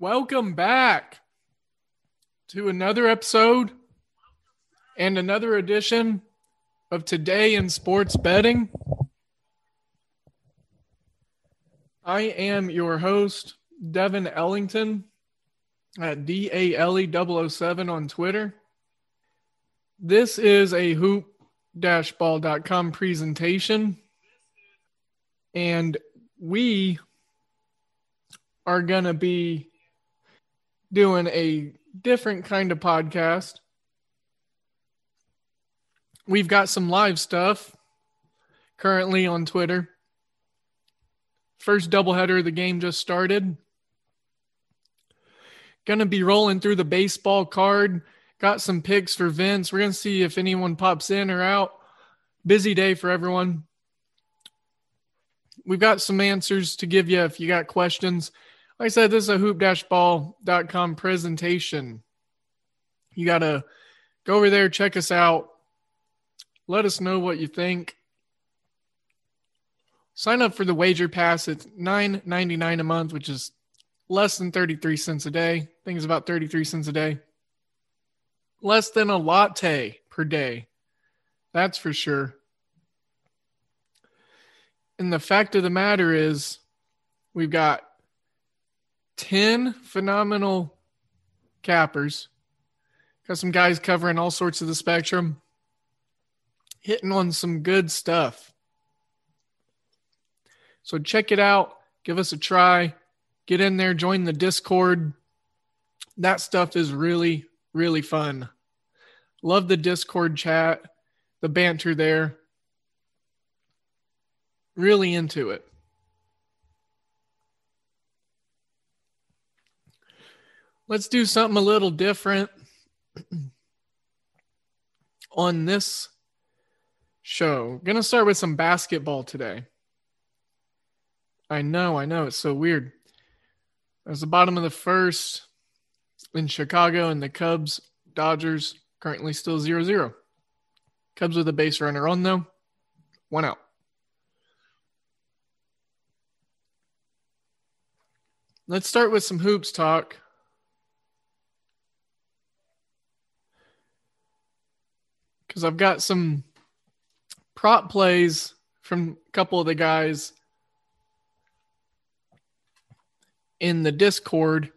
Welcome back to another episode and another edition of Today in Sports Betting. I am your host, Devin Ellington at DALE007 on Twitter. This is a hoop-ball.com presentation. And we are going to be doing a different kind of podcast. We've got some live stuff currently on Twitter. First doubleheader of the game just started. To be rolling through the baseball card. Got some picks for Vince. We're to see if anyone pops in or out. Busy day for everyone. We've got some answers to give you if you got questions. Like I said, this is a hoop-ball.com presentation. You got to go over there, check us out. Let us know what you think. Sign up for the wager pass. It's $9.99 a month, which is less than 33 cents a day. I think it's about 33 cents a day. Less than a latte per day. That's for sure. And the fact of the matter is, we've got 10 phenomenal cappers. Got some guys covering all sorts of the spectrum, hitting on some good stuff. So check it out. Give us a try. Get in there, join the Discord. That stuff is really, really fun. Love the Discord chat, the banter there really into it. Let's do something a little different on this show. To start with some basketball today. I know, I know, it's so weird. As the bottom of the first in Chicago and the Cubs, Dodgers currently still 0 0. Cubs with a base runner on, though. One out. Let's start with some hoops talk. Because I've got some prop plays from a couple of the guys in the Discord.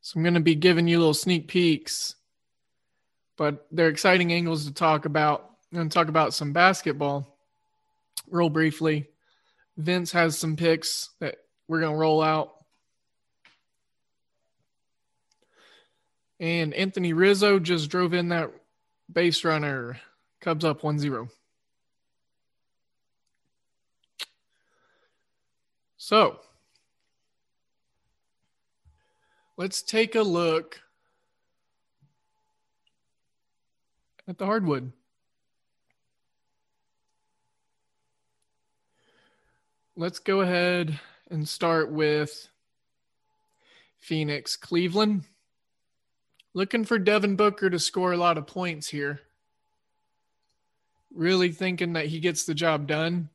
So I'm going to be giving you little sneak peeks, but they're exciting angles to talk about. I'm going to talk about some basketball real briefly. Vince has some picks that we're going to roll out. And Anthony Rizzo just drove in that base runner. Cubs up 1 0. So let's take a look at the hardwood. Let's go ahead and start with Phoenix Cleveland. Looking for Devin Booker to score a lot of points here. really thinking that he gets the job done,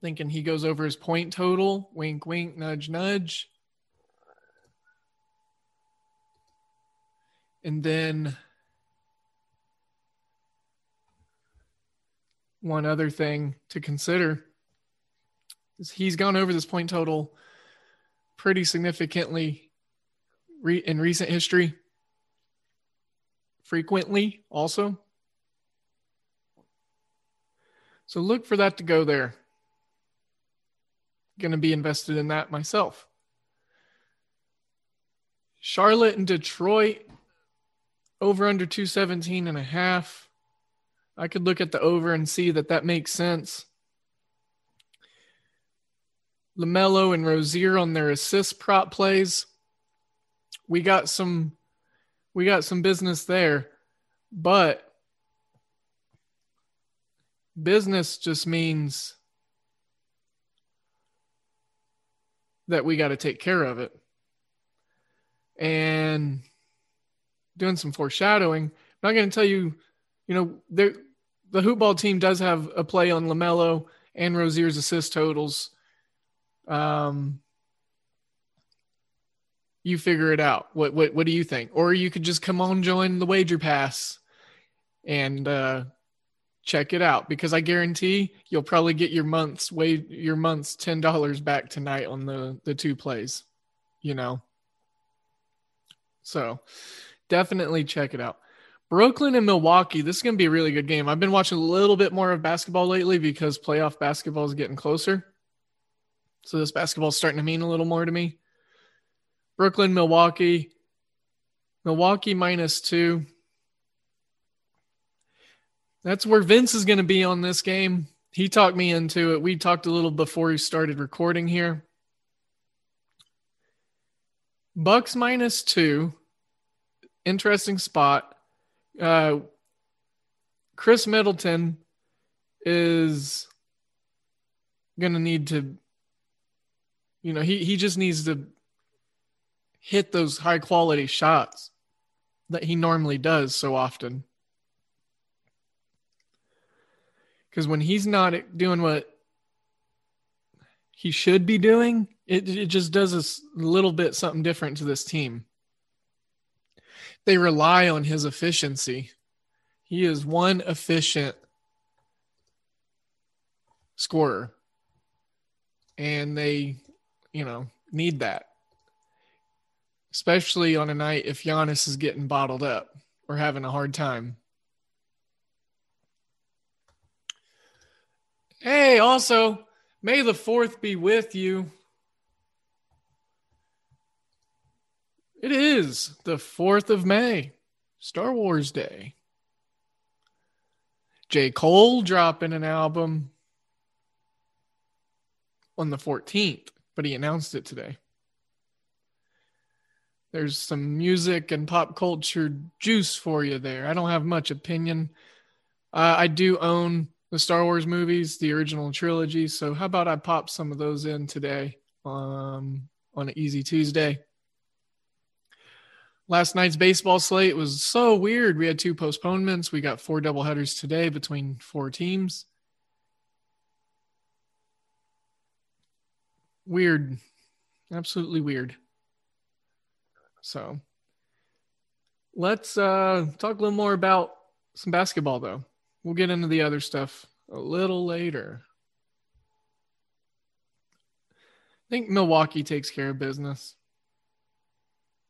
thinking he goes over his point total. Wink, wink, nudge, nudge. And then one other thing to consider is he's gone over this point total pretty significantly re- in recent history, frequently also. So look for that to go there. Going to be invested in that myself. Charlotte and Detroit over under 217 and a half. I could look at the over and see that that makes sense. LaMelo and Rozier on their assist prop plays. We got some we got some business there. But business just means that we got to take care of it. And doing some foreshadowing, I'm not going to tell you, you know, there, the hoopball team does have a play on LaMelo and Rozier's assist totals. Um, you figure it out. What what what do you think? Or you could just come on join the wager pass and uh check it out because I guarantee you'll probably get your month's wait your month's ten dollars back tonight on the the two plays, you know. So definitely check it out. Brooklyn and Milwaukee, this is gonna be a really good game. I've been watching a little bit more of basketball lately because playoff basketball is getting closer. So this basketball is starting to mean a little more to me. Brooklyn, Milwaukee. Milwaukee minus two. That's where Vince is going to be on this game. He talked me into it. We talked a little before we started recording here. Bucks minus two. Interesting spot. Uh, Khris Middleton is going to need to, you know, he, he just needs to hit those high quality shots that he normally does so often. Because when he's not doing what he should be doing, it, it just does a little bit something different to this team. They rely on his efficiency. He is one efficient scorer. And they, you know, need that. Especially on a night if Giannis is getting bottled up or having a hard time. Hey, also, may the 4th be with you. It is the 4th of May, Star Wars Day. J. Cole dropping an album on the 14th, but he announced it today. There's some music and pop culture juice for you there. I don't have much opinion. Uh, I do own the Star Wars movies, the original trilogy. So how about I pop some of those in today um, on an easy Tuesday? Last night's baseball slate was so weird. We had two postponements. We got four doubleheaders today between four teams. Weird. Absolutely weird. So let's uh, talk a little more about some basketball, though. We'll get into the other stuff a little later. I think Milwaukee takes care of business.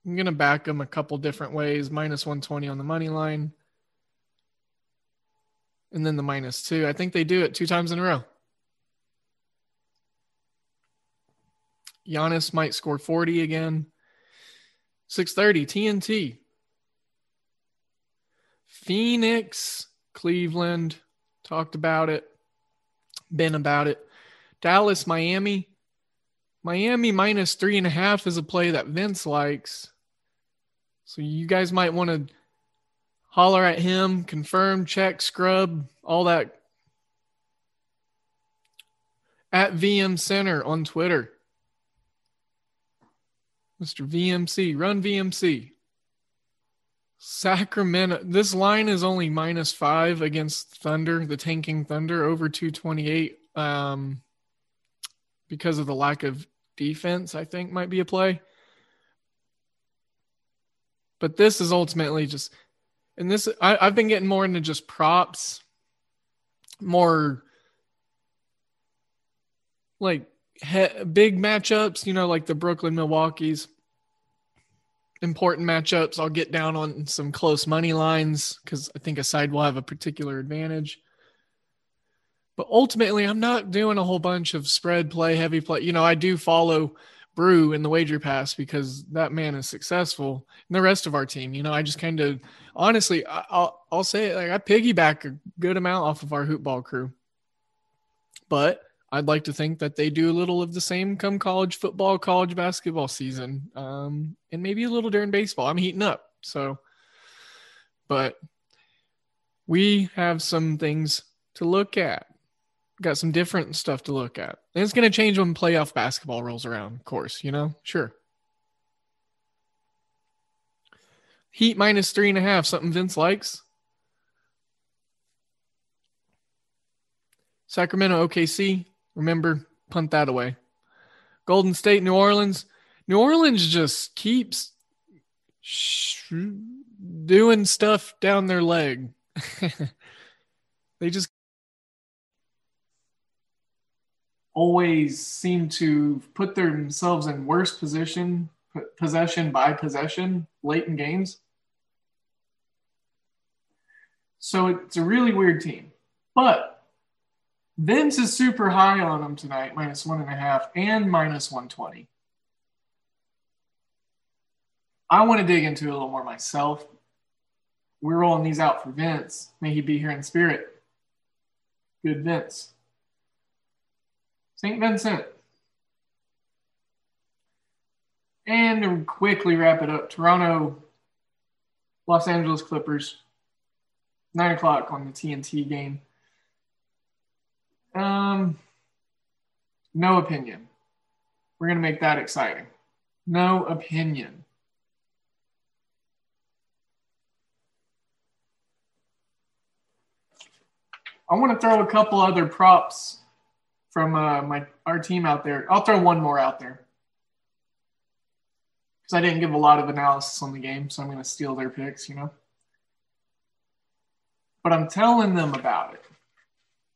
I'm going to back them a couple different ways minus 120 on the money line. And then the minus two. I think they do it two times in a row. Giannis might score 40 again. 630 TNT. Phoenix Cleveland, talked about it, been about it. Dallas, Miami. Miami minus three and a half is a play that Vince likes. So you guys might want to holler at him, confirm, check, scrub, all that. At VM Center on Twitter. Mr. VMC, run VMC. Sacramento. This line is only minus five against Thunder, the tanking Thunder, over 228. Um, because of the lack of defense, I think might be a play. But this is ultimately just, and this I, I've been getting more into just props, more like he, big matchups, you know, like the Brooklyn Milwaukee's important matchups. I'll get down on some close money lines because I think a side will have a particular advantage. But ultimately, I'm not doing a whole bunch of spread play, heavy play. You know, I do follow Brew in the wager pass because that man is successful. And the rest of our team, you know, I just kind of honestly, I'll I'll say it like I piggyback a good amount off of our hoopball crew. But I'd like to think that they do a little of the same come college football, college basketball season, um, and maybe a little during baseball. I'm heating up, so. But we have some things to look at got some different stuff to look at. And it's going to change when playoff basketball rolls around, of course, you know? Sure. Heat minus three and a half, something Vince likes. Sacramento, OKC. Remember, punt that away. Golden State, New Orleans. New Orleans just keeps sh- doing stuff down their leg. they just always seem to put themselves in worse position, possession by possession, late in games. So it's a really weird team. But Vince is super high on them tonight, minus one and a half and minus 120. I want to dig into it a little more myself. We're rolling these out for Vince. May he be here in spirit. Good Vince. St. Vincent. And to quickly wrap it up, Toronto, Los Angeles Clippers, nine o'clock on the TNT game. Um, no opinion. We're gonna make that exciting. No opinion. I want to throw a couple other props from uh, my our team out there. I'll throw one more out there because I didn't give a lot of analysis on the game, so I'm going to steal their picks, you know. But I'm telling them about it.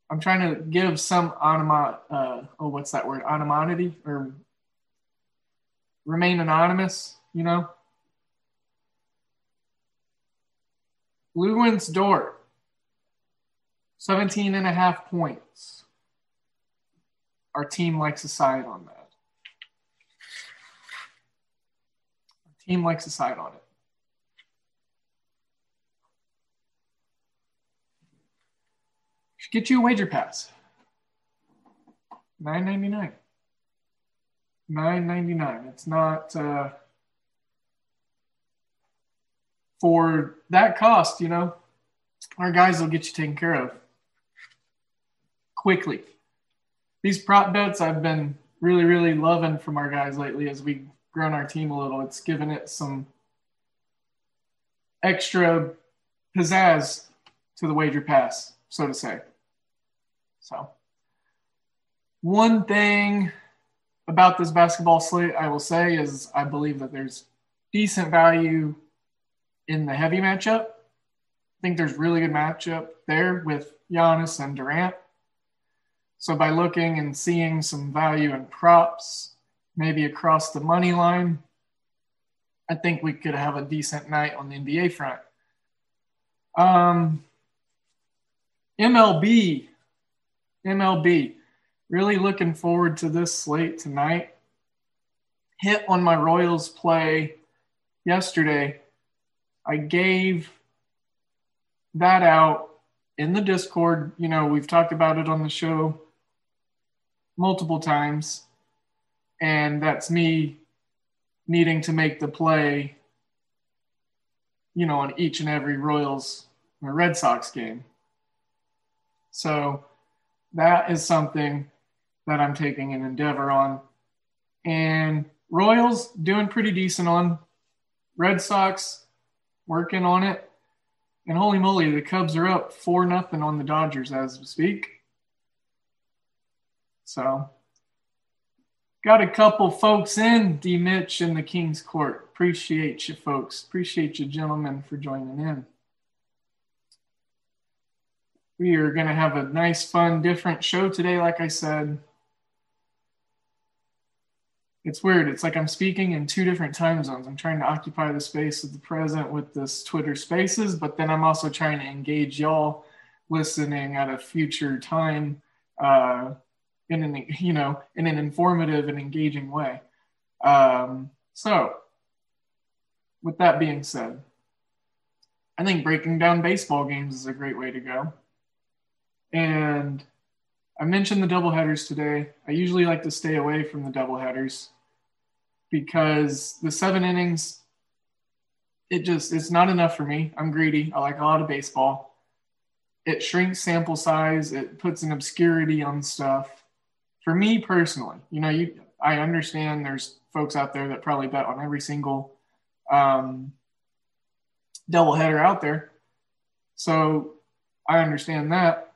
I'm trying to give some anima, uh, oh, what's that word? Anonymity or remain anonymous, you know. Luguentz Dort, 17 and a half points our team likes to side on that. Our team likes to side on it. Get you a wager pass. Nine ninety nine. Nine ninety nine. It's not uh, for that cost. You know, our guys will get you taken care of quickly these prop bets I've been really, really loving from our guys lately as we've grown our team a little. It's given it some extra pizzazz to the wager pass, so to say. So, one thing about this basketball slate I will say is I believe that there's decent value in the heavy matchup. I think there's really good matchup there with Giannis and Durant. So by looking and seeing some value in props, maybe across the money line, I think we could have a decent night on the NBA front. Um, MLB, MLB, really looking forward to this slate tonight. Hit on my Royals play yesterday. I gave that out in the Discord. You know, we've talked about it on the show multiple times, and that's me needing to make the play, you know, on each and every Royals or Red Sox game. So that is something that I'm taking an endeavor on. And Royals doing pretty decent on. Red Sox working on it. And holy moly, the Cubs are up four nothing on the Dodgers as we speak. So got a couple folks in, D Mitch in the King's Court. Appreciate you folks. Appreciate you gentlemen for joining in. We are going to have a nice, fun, different show today, like I said. It's weird. It's like I'm speaking in two different time zones. I'm trying to occupy the space of the present with this Twitter Spaces, but then I'm also trying to engage y'all listening at a future time uh, in an you know in an informative and engaging way. Um, so, with that being said, I think breaking down baseball games is a great way to go. And I mentioned the doubleheaders today. I usually like to stay away from the doubleheaders because the seven innings, it just it's not enough for me. I'm greedy. I like a lot of baseball. It shrinks sample size. It puts an obscurity on stuff. For me personally, you know, you I understand there's folks out there that probably bet on every single um, doubleheader out there. So I understand that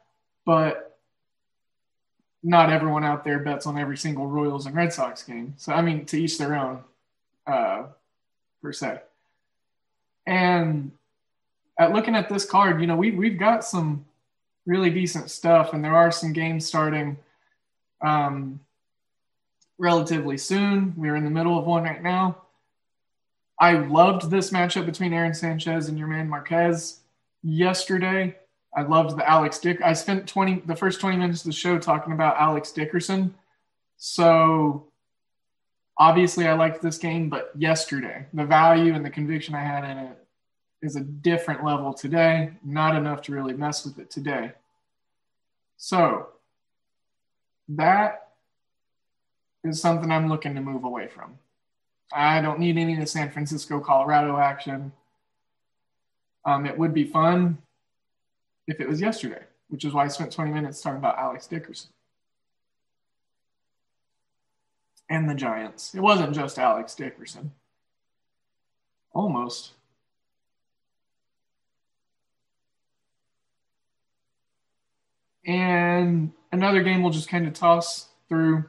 but not everyone out there bets on every single Royals and Red Sox game. So I mean, to each their own, uh, per se. And at looking at this card, you know, we we've got some really decent stuff, and there are some games starting um, relatively soon. We're in the middle of one right now. I loved this matchup between Aaron Sanchez and your man Marquez yesterday. I loved the Alex Dick. I spent 20 the first 20 minutes of the show talking about Alex Dickerson. So obviously I liked this game, but yesterday, the value and the conviction I had in it is a different level today, not enough to really mess with it today. So that is something I'm looking to move away from. I don't need any of the San Francisco, Colorado action. Um, it would be fun if it was yesterday, which is why I spent 20 minutes talking about Alex Dickerson and the Giants. It wasn't just Alex Dickerson. Almost. And another game we'll just kind of toss through. I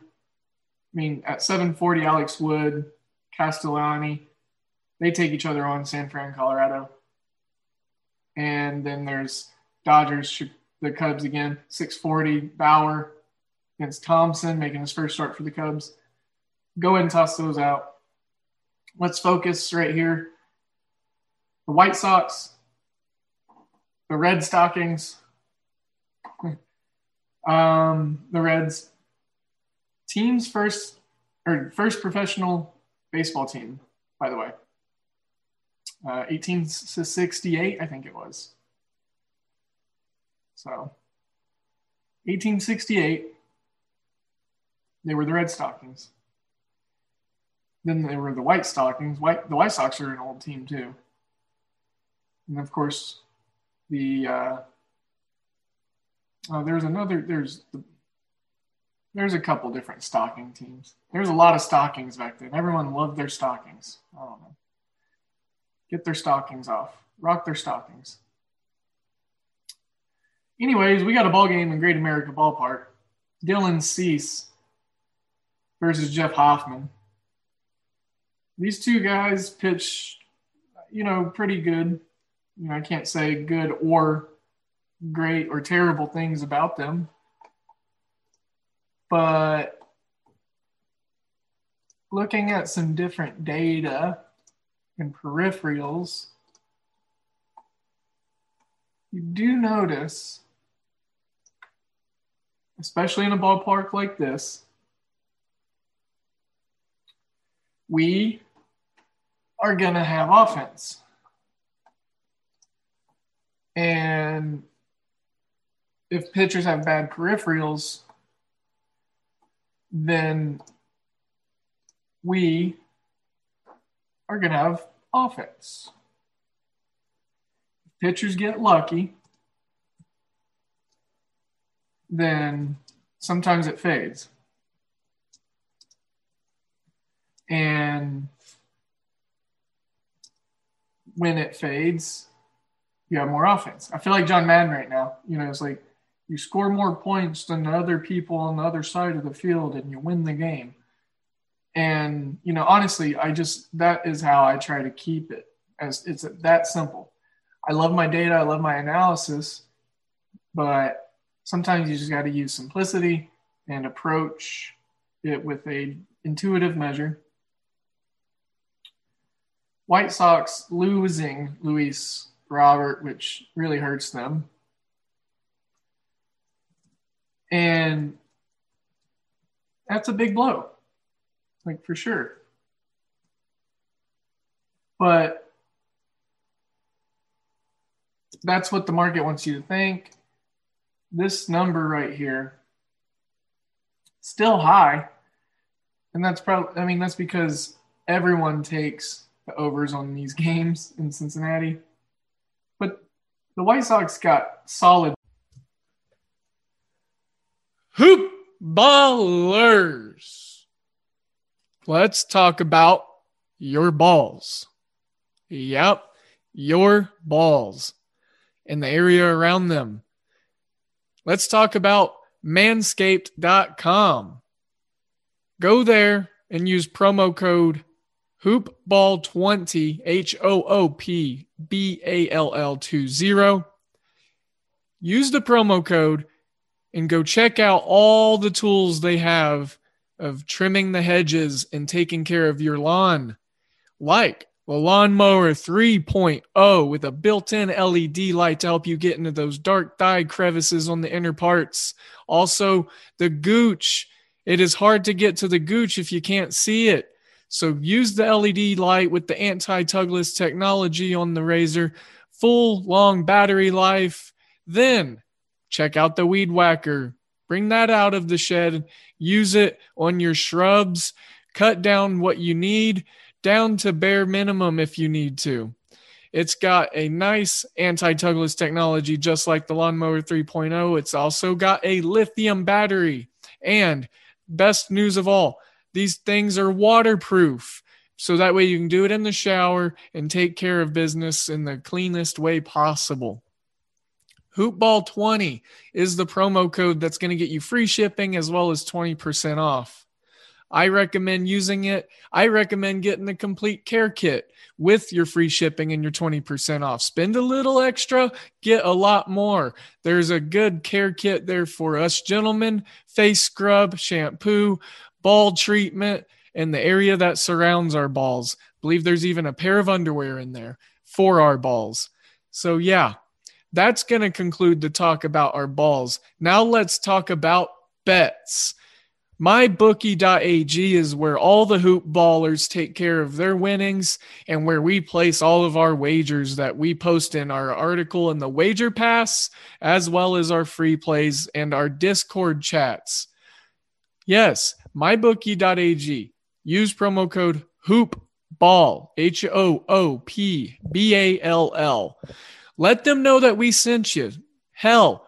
mean, at 740, Alex Wood, Castellani, they take each other on San Fran, Colorado. And then there's Dodgers, the Cubs again. 640, Bauer against Thompson, making his first start for the Cubs. Go ahead and toss those out. Let's focus right here. The White Sox, the Red Stockings, um, the Reds. Team's first or first professional baseball team, by the way. Uh, 1868, I think it was. So 1868, they were the Red Stockings. Then they were the White Stockings. White, the White Sox are an old team too. And of course, the uh, oh, there's another there's the, there's a couple different stocking teams. There's a lot of stockings back then. Everyone loved their stockings. I don't know. Get their stockings off. Rock their stockings anyways, we got a ball game in Great America Ballpark. Dylan Cease versus Jeff Hoffman. These two guys pitch, you know, pretty good. You know, I can't say good or great or terrible things about them. But looking at some different data and peripherals, you do notice especially in a ballpark like this, we are going to have offense. And if pitchers have bad peripherals, then we are going to have offense. If pitchers get lucky, then sometimes it fades. And when it fades, you have more offense. I feel like John Madden right now. You know, it's like you score more points than the other people on the other side of the field and you win the game. And, you know, honestly, I just, that is how I try to keep it as it's that simple. I love my data, I love my analysis, but sometimes you just got to use simplicity and approach it with a intuitive measure. White Sox losing Luis Robert, which really hurts them. And that's a big blow, like for sure. But that's what the market wants you to think. This number right here, still high. And that's probably, I mean, that's because everyone takes the overs on these games in Cincinnati. But the White Sox got solid. Hoop ballers. Let's talk about your balls. Yep, your balls and the area around them. Let's talk about manscaped.com. Go there and use promo code hoopball20 H O O P B A L L 20. Use the promo code and go check out all the tools they have of trimming the hedges and taking care of your lawn, like the Lawnmower 3.0 with a built in LED light to help you get into those dark thigh crevices on the inner parts. Also, the Gooch. It is hard to get to the Gooch if you can't see it. So use the LED light with the anti tugless technology on the razor, full long battery life. Then check out the Weed Whacker. Bring that out of the shed, use it on your shrubs, cut down what you need down to bare minimum if you need to. It's got a nice anti tugless technology, just like the Lawnmower 3.0. It's also got a lithium battery. And best news of all, these things are waterproof. So that way you can do it in the shower and take care of business in the cleanest way possible. Hoopball20 is the promo code that's going to get you free shipping as well as 20% off. I recommend using it. I recommend getting the complete care kit with your free shipping and your 20% off. Spend a little extra, get a lot more. There's a good care kit there for us gentlemen face scrub, shampoo, ball treatment, and the area that surrounds our balls. I believe there's even a pair of underwear in there for our balls. So, yeah, that's going to conclude the talk about our balls. Now, let's talk about bets. MyBookie.ag is where all the hoop ballers take care of their winnings and where we place all of our wagers that we post in our article in the Wager Pass, as well as our free plays and our Discord chats. Yes, mybookie.ag. Use promo code HOOPBALL, H O O P B A L L. Let them know that we sent you. Hell,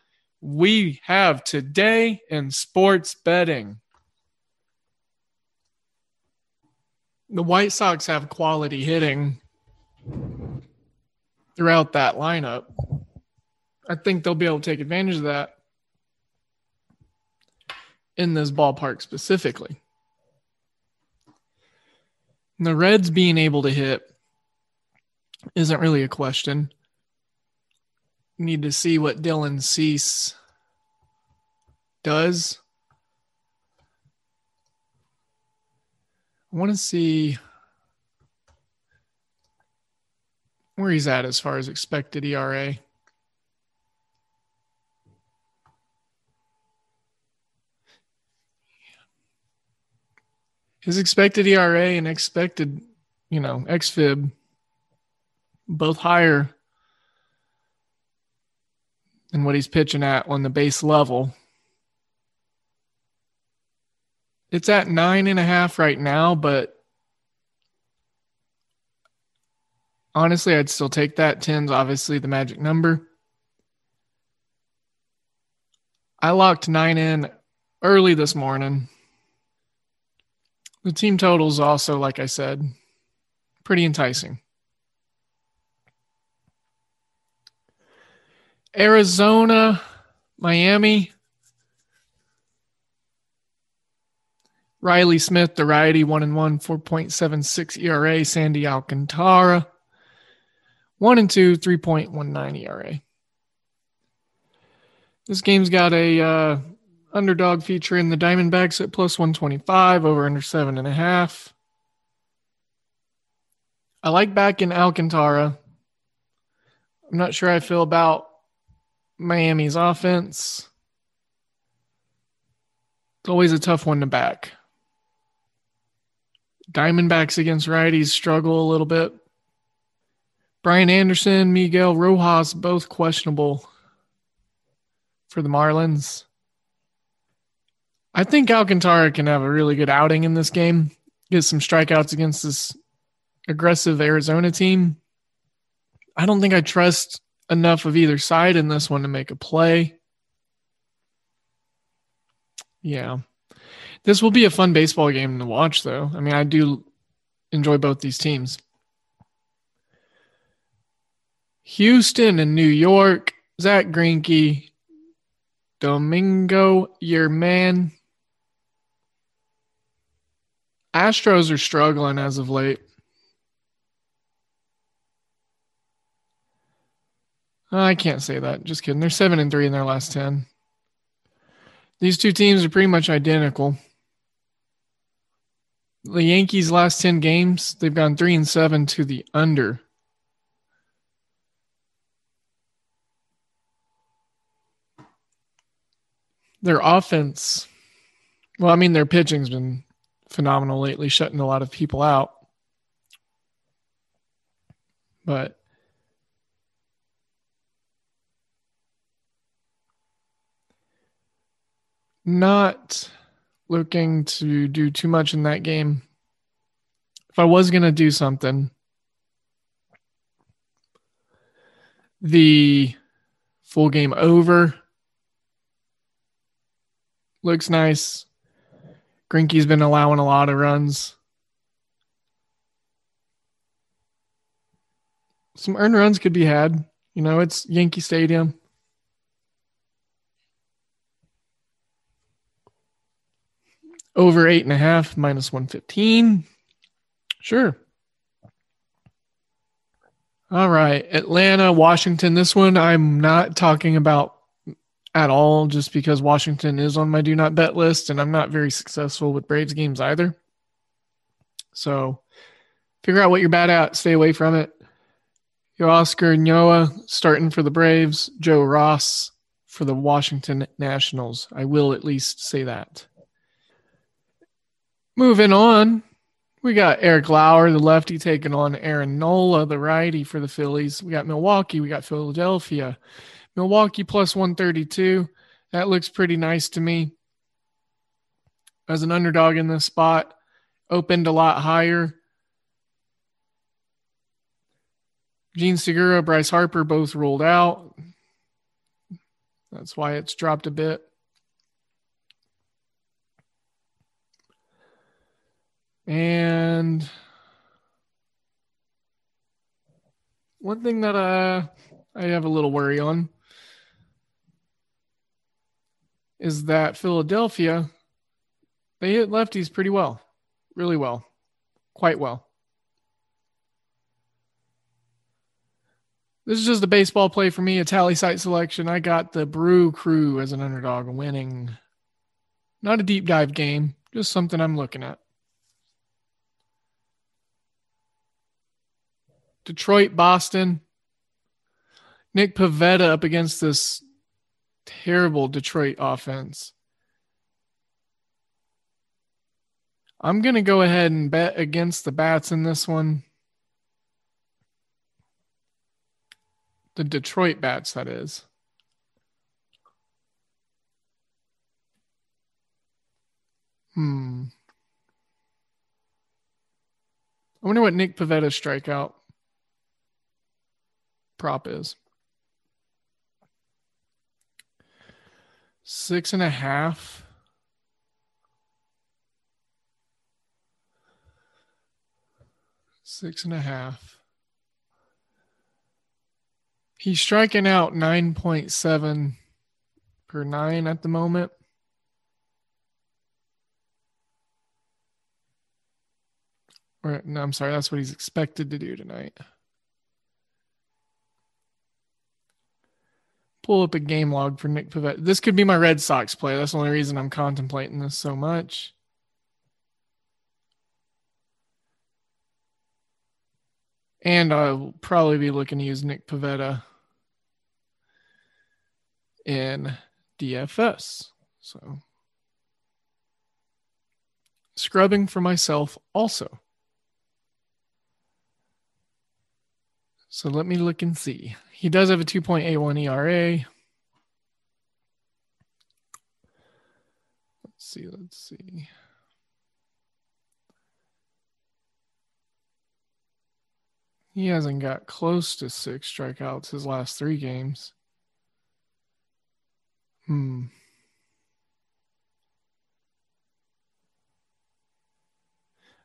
we have today in sports betting. The White Sox have quality hitting throughout that lineup. I think they'll be able to take advantage of that in this ballpark specifically. the Reds being able to hit isn't really a question. Need to see what Dylan Cease does. I want to see where he's at as far as expected ERA. His expected ERA and expected, you know, xFIP both higher than what he's pitching at on the base level. It's at nine and a half right now, but honestly, I'd still take that. 10's obviously the magic number. I locked nine in early this morning. The team totals also, like I said, pretty enticing. Arizona, Miami. Riley Smith, the righty, one and one, 4.76 ERA. Sandy Alcantara, one and two, 3.19 ERA. This game's got a uh, underdog feature in the Diamondbacks at plus 125, over under seven and a half. I like back in Alcantara. I'm not sure I feel about Miami's offense. It's always a tough one to back. Diamondbacks against righties struggle a little bit. Brian Anderson, Miguel Rojas, both questionable for the Marlins. I think Alcantara can have a really good outing in this game, get some strikeouts against this aggressive Arizona team. I don't think I trust enough of either side in this one to make a play. Yeah. This will be a fun baseball game to watch, though. I mean, I do enjoy both these teams. Houston and New York. Zack Greinke. Domingo, your man. Astros are struggling as of late. I can't say that. Just kidding. They're seven and three in their last ten. These two teams are pretty much identical. The Yankees' last ten games, they've gone three and seven to the under. Their offense, well, I mean, their pitching's been phenomenal lately, shutting a lot of people out. But not looking to do too much in that game. If I was going to do something, the full game over looks nice. Greinke's been allowing a lot of runs. Some earned runs could be had. You know, it's Yankee Stadium. Over eight and a half, minus 115. Sure. All right. Atlanta, Washington. This one I'm not talking about at all just because Washington is on my do not bet list and I'm not very successful with Braves games either. So figure out what you're bad at, stay away from it. Huascar Ynoa starting for the Braves, Joe Ross for the Washington Nationals. I will at least say that. Moving on, we got Eric Lauer, the lefty, taking on Aaron Nola, the righty for the Phillies. We got Milwaukee, we got Philadelphia. Milwaukee plus 132. That looks pretty nice to me. As an underdog in this spot, opened a lot higher. Jean Segura, Bryce Harper both rolled out. That's why it's dropped a bit. And one thing that I I have a little worry on is that Philadelphia, they hit lefties pretty well, really well, quite well. This is just a baseball play for me, a tally site selection. I got the Brew Crew as an underdog winning. Not a deep dive game, just something I'm looking at. Detroit, Boston. Nick Pivetta up against this terrible Detroit offense. I'm going to go ahead and bet against the Bats in this one. The Detroit Bats, that is. Hmm. I wonder what Nick Pivetta's strikeout prop is. Six and a half. Six and a half. He's striking out 9.7 per nine at the moment. Or, no, I'm sorry. That's what he's expected to do tonight. Pull up a game log for Nick Pivetta. This could be my Red Sox play. That's the only reason I'm contemplating this so much. And I'll probably be looking to use Nick Pivetta in DFS. So scrubbing for myself also. So let me look and see. He does have a 2.81 ERA. Let's see, let's see. He hasn't got close to six strikeouts his last three games. Hmm.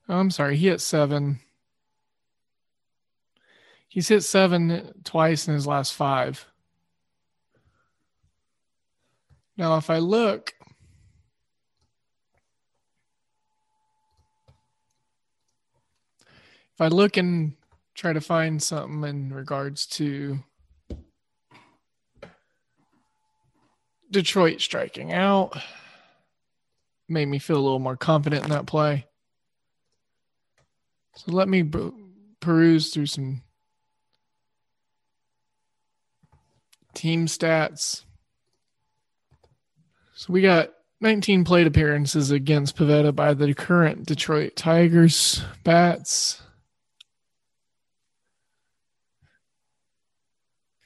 Oh, I'm sorry, he hit seven. He's hit seven twice in his last five. Now, if I look, if I look and try to find something in regards to Detroit striking out, made me feel a little more confident in that play. So let me peruse through some team stats. So we got 19 plate appearances against Pivetta by the current Detroit Tigers bats.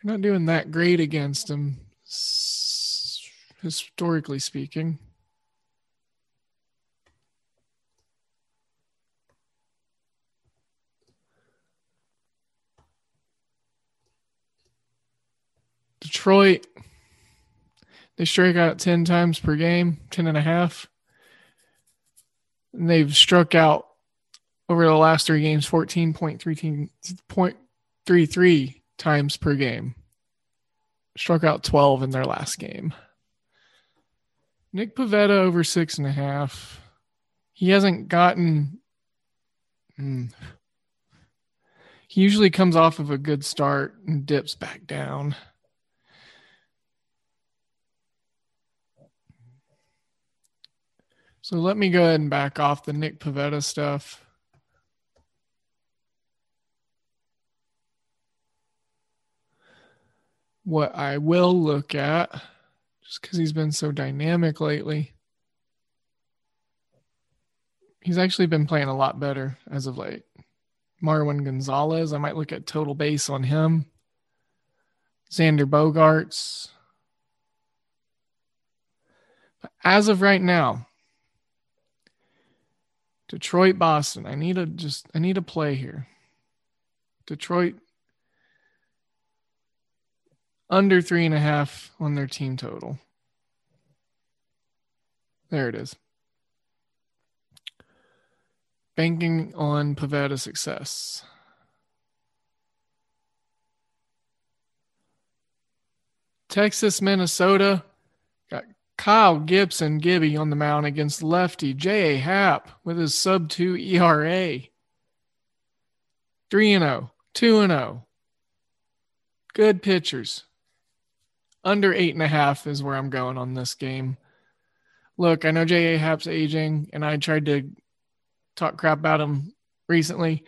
You're not doing that great against them, historically speaking. Detroit, they strike out 10 times per game, 10 and a half. And they've struck out over the last three games 14.33 times per game. Struck out 12 in their last game. Nick Pivetta over six and a half. He hasn't gotten. Hmm, he usually comes off of a good start and dips back down. So let me go ahead and back off the Nick Pivetta stuff. What I will look at, just because he's been so dynamic lately, he's actually been playing a lot better as of late. Marwin Gonzalez, I might look at total base on him. Xander Bogaerts. But as of right now, Detroit, Boston. I need a just I need a play here. Detroit under three and a half on their team total. There it is. Banking on Pivetta success. Texas, Minnesota. Kyle Gibson Gibby on the mound against lefty J.A. Happ with his sub 2 ERA. 3 and 0, 2 and 0. Good pitchers. Under eight and a half is where I'm going on this game. Look, I know J.A. Happ's aging, and I tried to talk crap about him recently.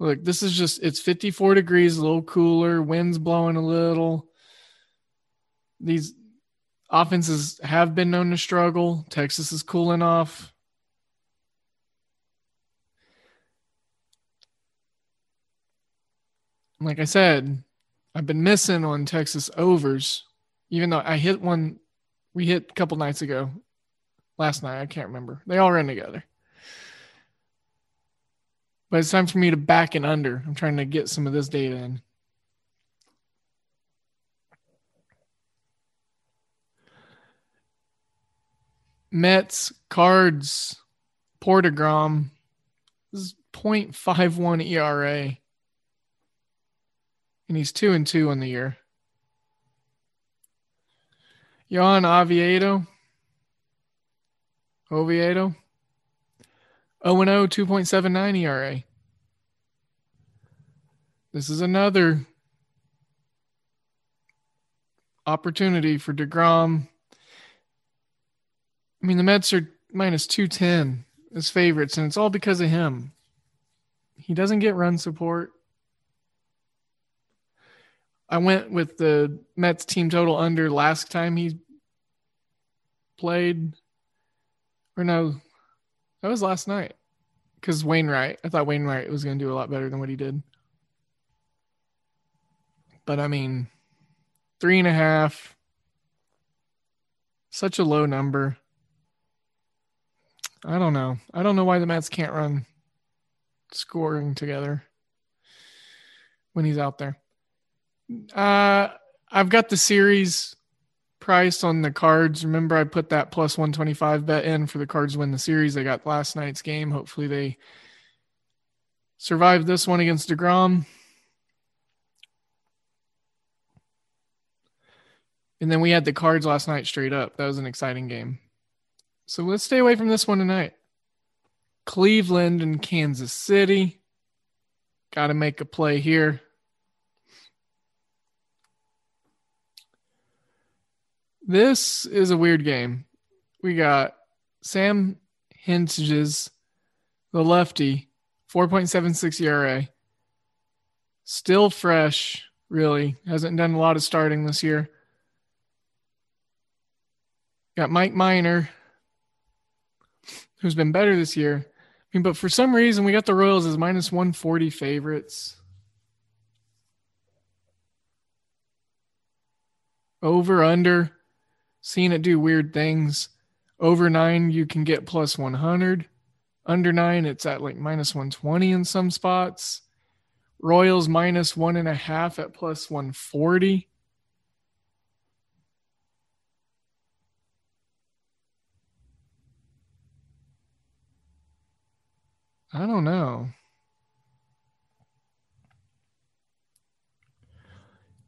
Look, this is just, it's 54 degrees, a little cooler, wind's blowing a little. These offenses have been known to struggle. Texas is cooling off. Like I said, I've been missing on Texas overs, even though I hit one we hit a couple nights ago. Last night, I can't remember. They all ran together. But it's time for me to back and under. I'm trying to get some of this data in. Mets, Cards. This is 0.51 ERA. And he's two and two on the year. Johan Oviedo. Oviedo. 0 0, 2.79 ERA. This is another opportunity for DeGrom. I mean, the Mets are minus 210 as favorites, and it's all because of him. He doesn't get run support. I went with the Mets team total under last time he played. Or no, that was last night. Because Wainwright, I thought Wainwright was going to do a lot better than what he did. But I mean, three and a half, such a low number. I don't know. I don't know why the Mets can't run scoring together when he's out there. Uh, I've got the series price on the cards. Remember, I put that plus 125 bet in for the cards win the series. They got last night's game. Hopefully, they survive this one against DeGrom. And then we had the cards last night straight up. That was an exciting game. So let's stay away from this one tonight. Cleveland and Kansas City. Got to make a play here. This is a weird game. We got Sam Hentges, the lefty, 4.76 ERA. Still fresh, really. Hasn't done a lot of starting this year. Got Mike Minor, who's been better this year. I mean, but for some reason, we got the Royals as minus 140 favorites. Over, under seeing it do weird things. Over nine, you can get plus 100. Under nine, it's at like minus 120 in some spots. Royals minus one and a half at plus 140. I don't know.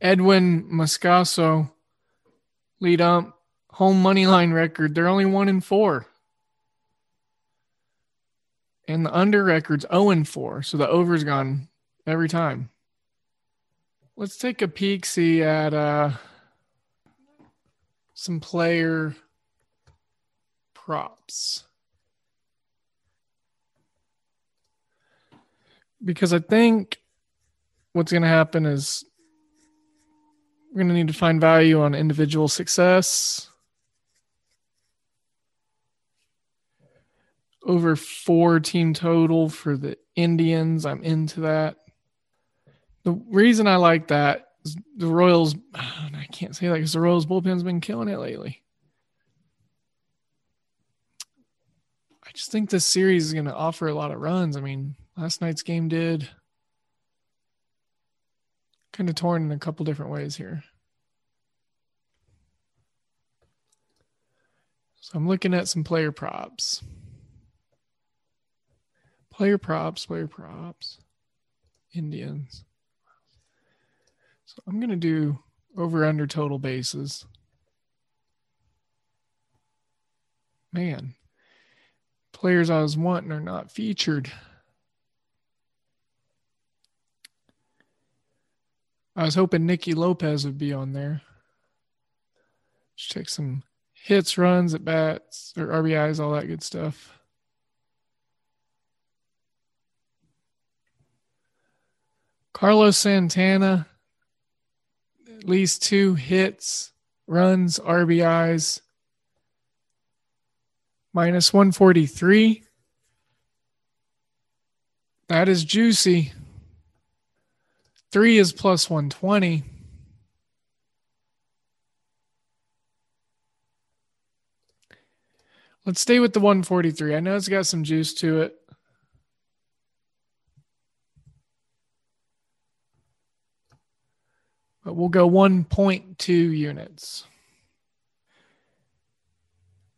Edwin Moscoso lead up home money line record, they're only one in four. And the under record's 0 and 4. So the over's gone every time. Let's take a peek, see at uh, some player props. Because I think what's going to happen is we're going to need to find value on individual success. Over four team total for the Indians. I'm into that. The reason I like that is the Royals, I can't say that because the Royals bullpen's been killing it lately. I just think this series is going to offer a lot of runs. I mean, last night's game did kind of torn in a couple different ways here. So I'm looking at some player props. Player props, player props. Indians. So I'm going to do over under total bases. Man, players I was wanting are not featured. I was hoping Nicky Lopez would be on there. Let's check some hits, runs, at bats, or RBIs, all that good stuff. Carlos Santana, at least two hits, runs, RBIs, minus 143. That is juicy. Three is plus 120. Let's stay with the 143. I know it's got some juice to it. But we'll go 1.2 units.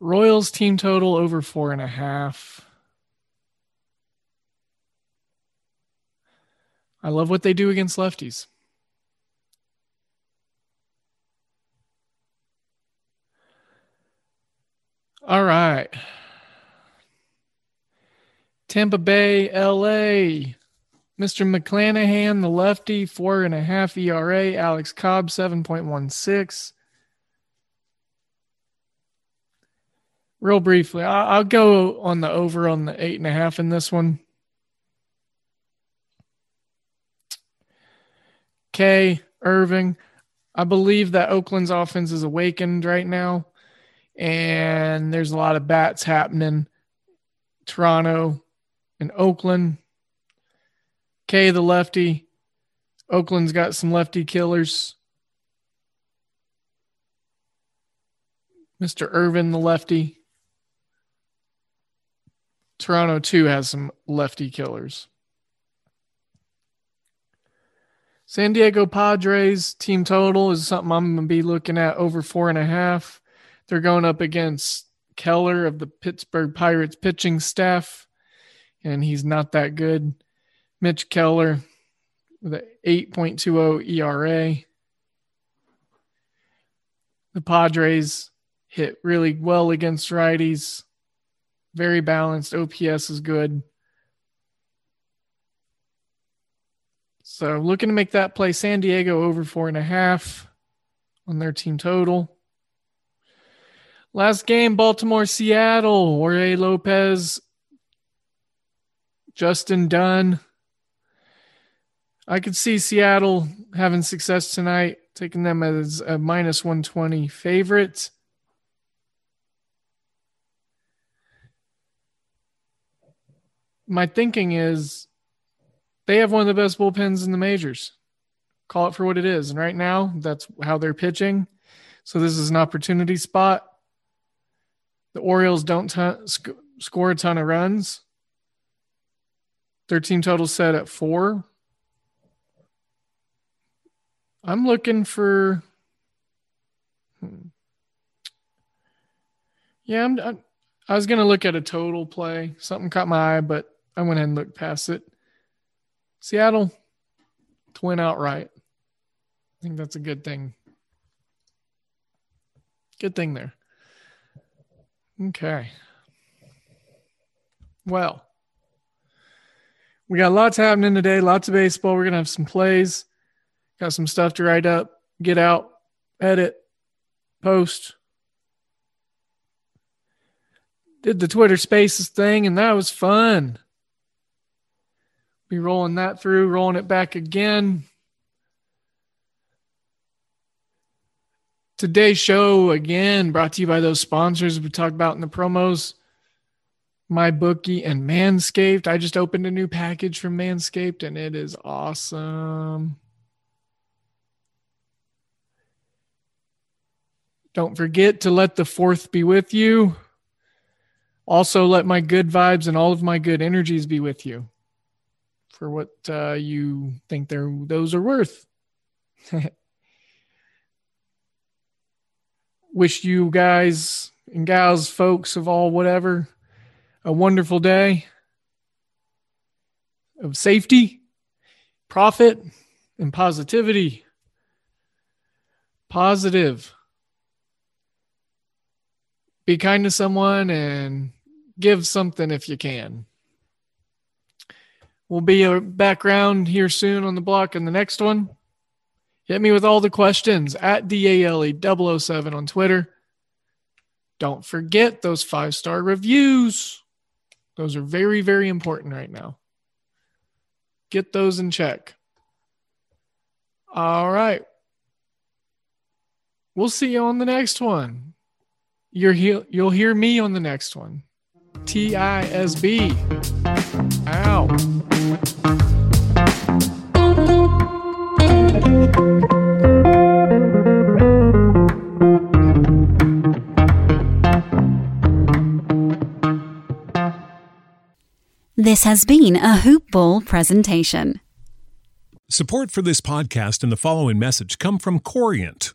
Royals team total over four and a half. I love what they do against lefties. All right. Tampa Bay, LA. Mr. McClanahan, the lefty, four and a half ERA. Alex Cobb, 7.16. Real briefly, I'll go on the over on the eight and a half in this one. Kay. Irvin. I believe that Oakland's offense is awakened right now, and there's a lot of bats happening. Toronto and Oakland. Kay, the lefty. Oakland's got some lefty killers. Mr. Irvin, the lefty. Toronto, too, has some lefty killers. San Diego Padres team total is something I'm going to be looking at over four and a half. They're going up against Keller of the Pittsburgh Pirates pitching staff, and he's not that good. Mitch Keller with an 8.20 ERA. The Padres hit really well against righties. Very balanced. OPS is good. So looking to make that play San Diego over four and a half on their team total. Last game, Baltimore, Seattle, Jorge Lopez, Justin Dunn. I could see Seattle having success tonight, taking them as a minus 120 favorite. My thinking is they have one of the best bullpens in the majors. Call it for what it is. And right now, that's how they're pitching. So this is an opportunity spot. The Orioles don't t- sc- score a ton of runs. Their team total set at four. I'm looking for. Hmm. Yeah, I'm, I'm, I was going to look at a total play. Something caught my eye, but I went ahead and looked past it. Seattle to win outright. I think that's a good thing. Good thing there. Okay. Well, we got lots happening today, lots of baseball. We're going to have some plays, got some stuff to write up, get out, edit, post. Did the Twitter Spaces thing, and that was fun. Be rolling that through, rolling it back again. Today's show, again, brought to you by those sponsors we talked about in the promos. My bookie and manscaped. I just opened a new package from manscaped and it is awesome. Don't forget to let the fourth be with you. Also let my good vibes and all of my good energies be with you for what uh, you think they're those are worth. Wish you guys and gals, folks of all whatever, a wonderful day of safety, profit, and positivity. Positive. Be kind to someone and give something if you can. We'll be a background here soon on the block in the next one. Hit me with all the questions at DALE007 on Twitter. Don't forget those five star reviews. Those are very, very important right now. Get those in check. All right. We'll see you on the next one. You're he- you'll hear me on the next one. T I S B. Ow. This has been a Hoop Ball presentation. Support for this podcast and the following message come from Corient.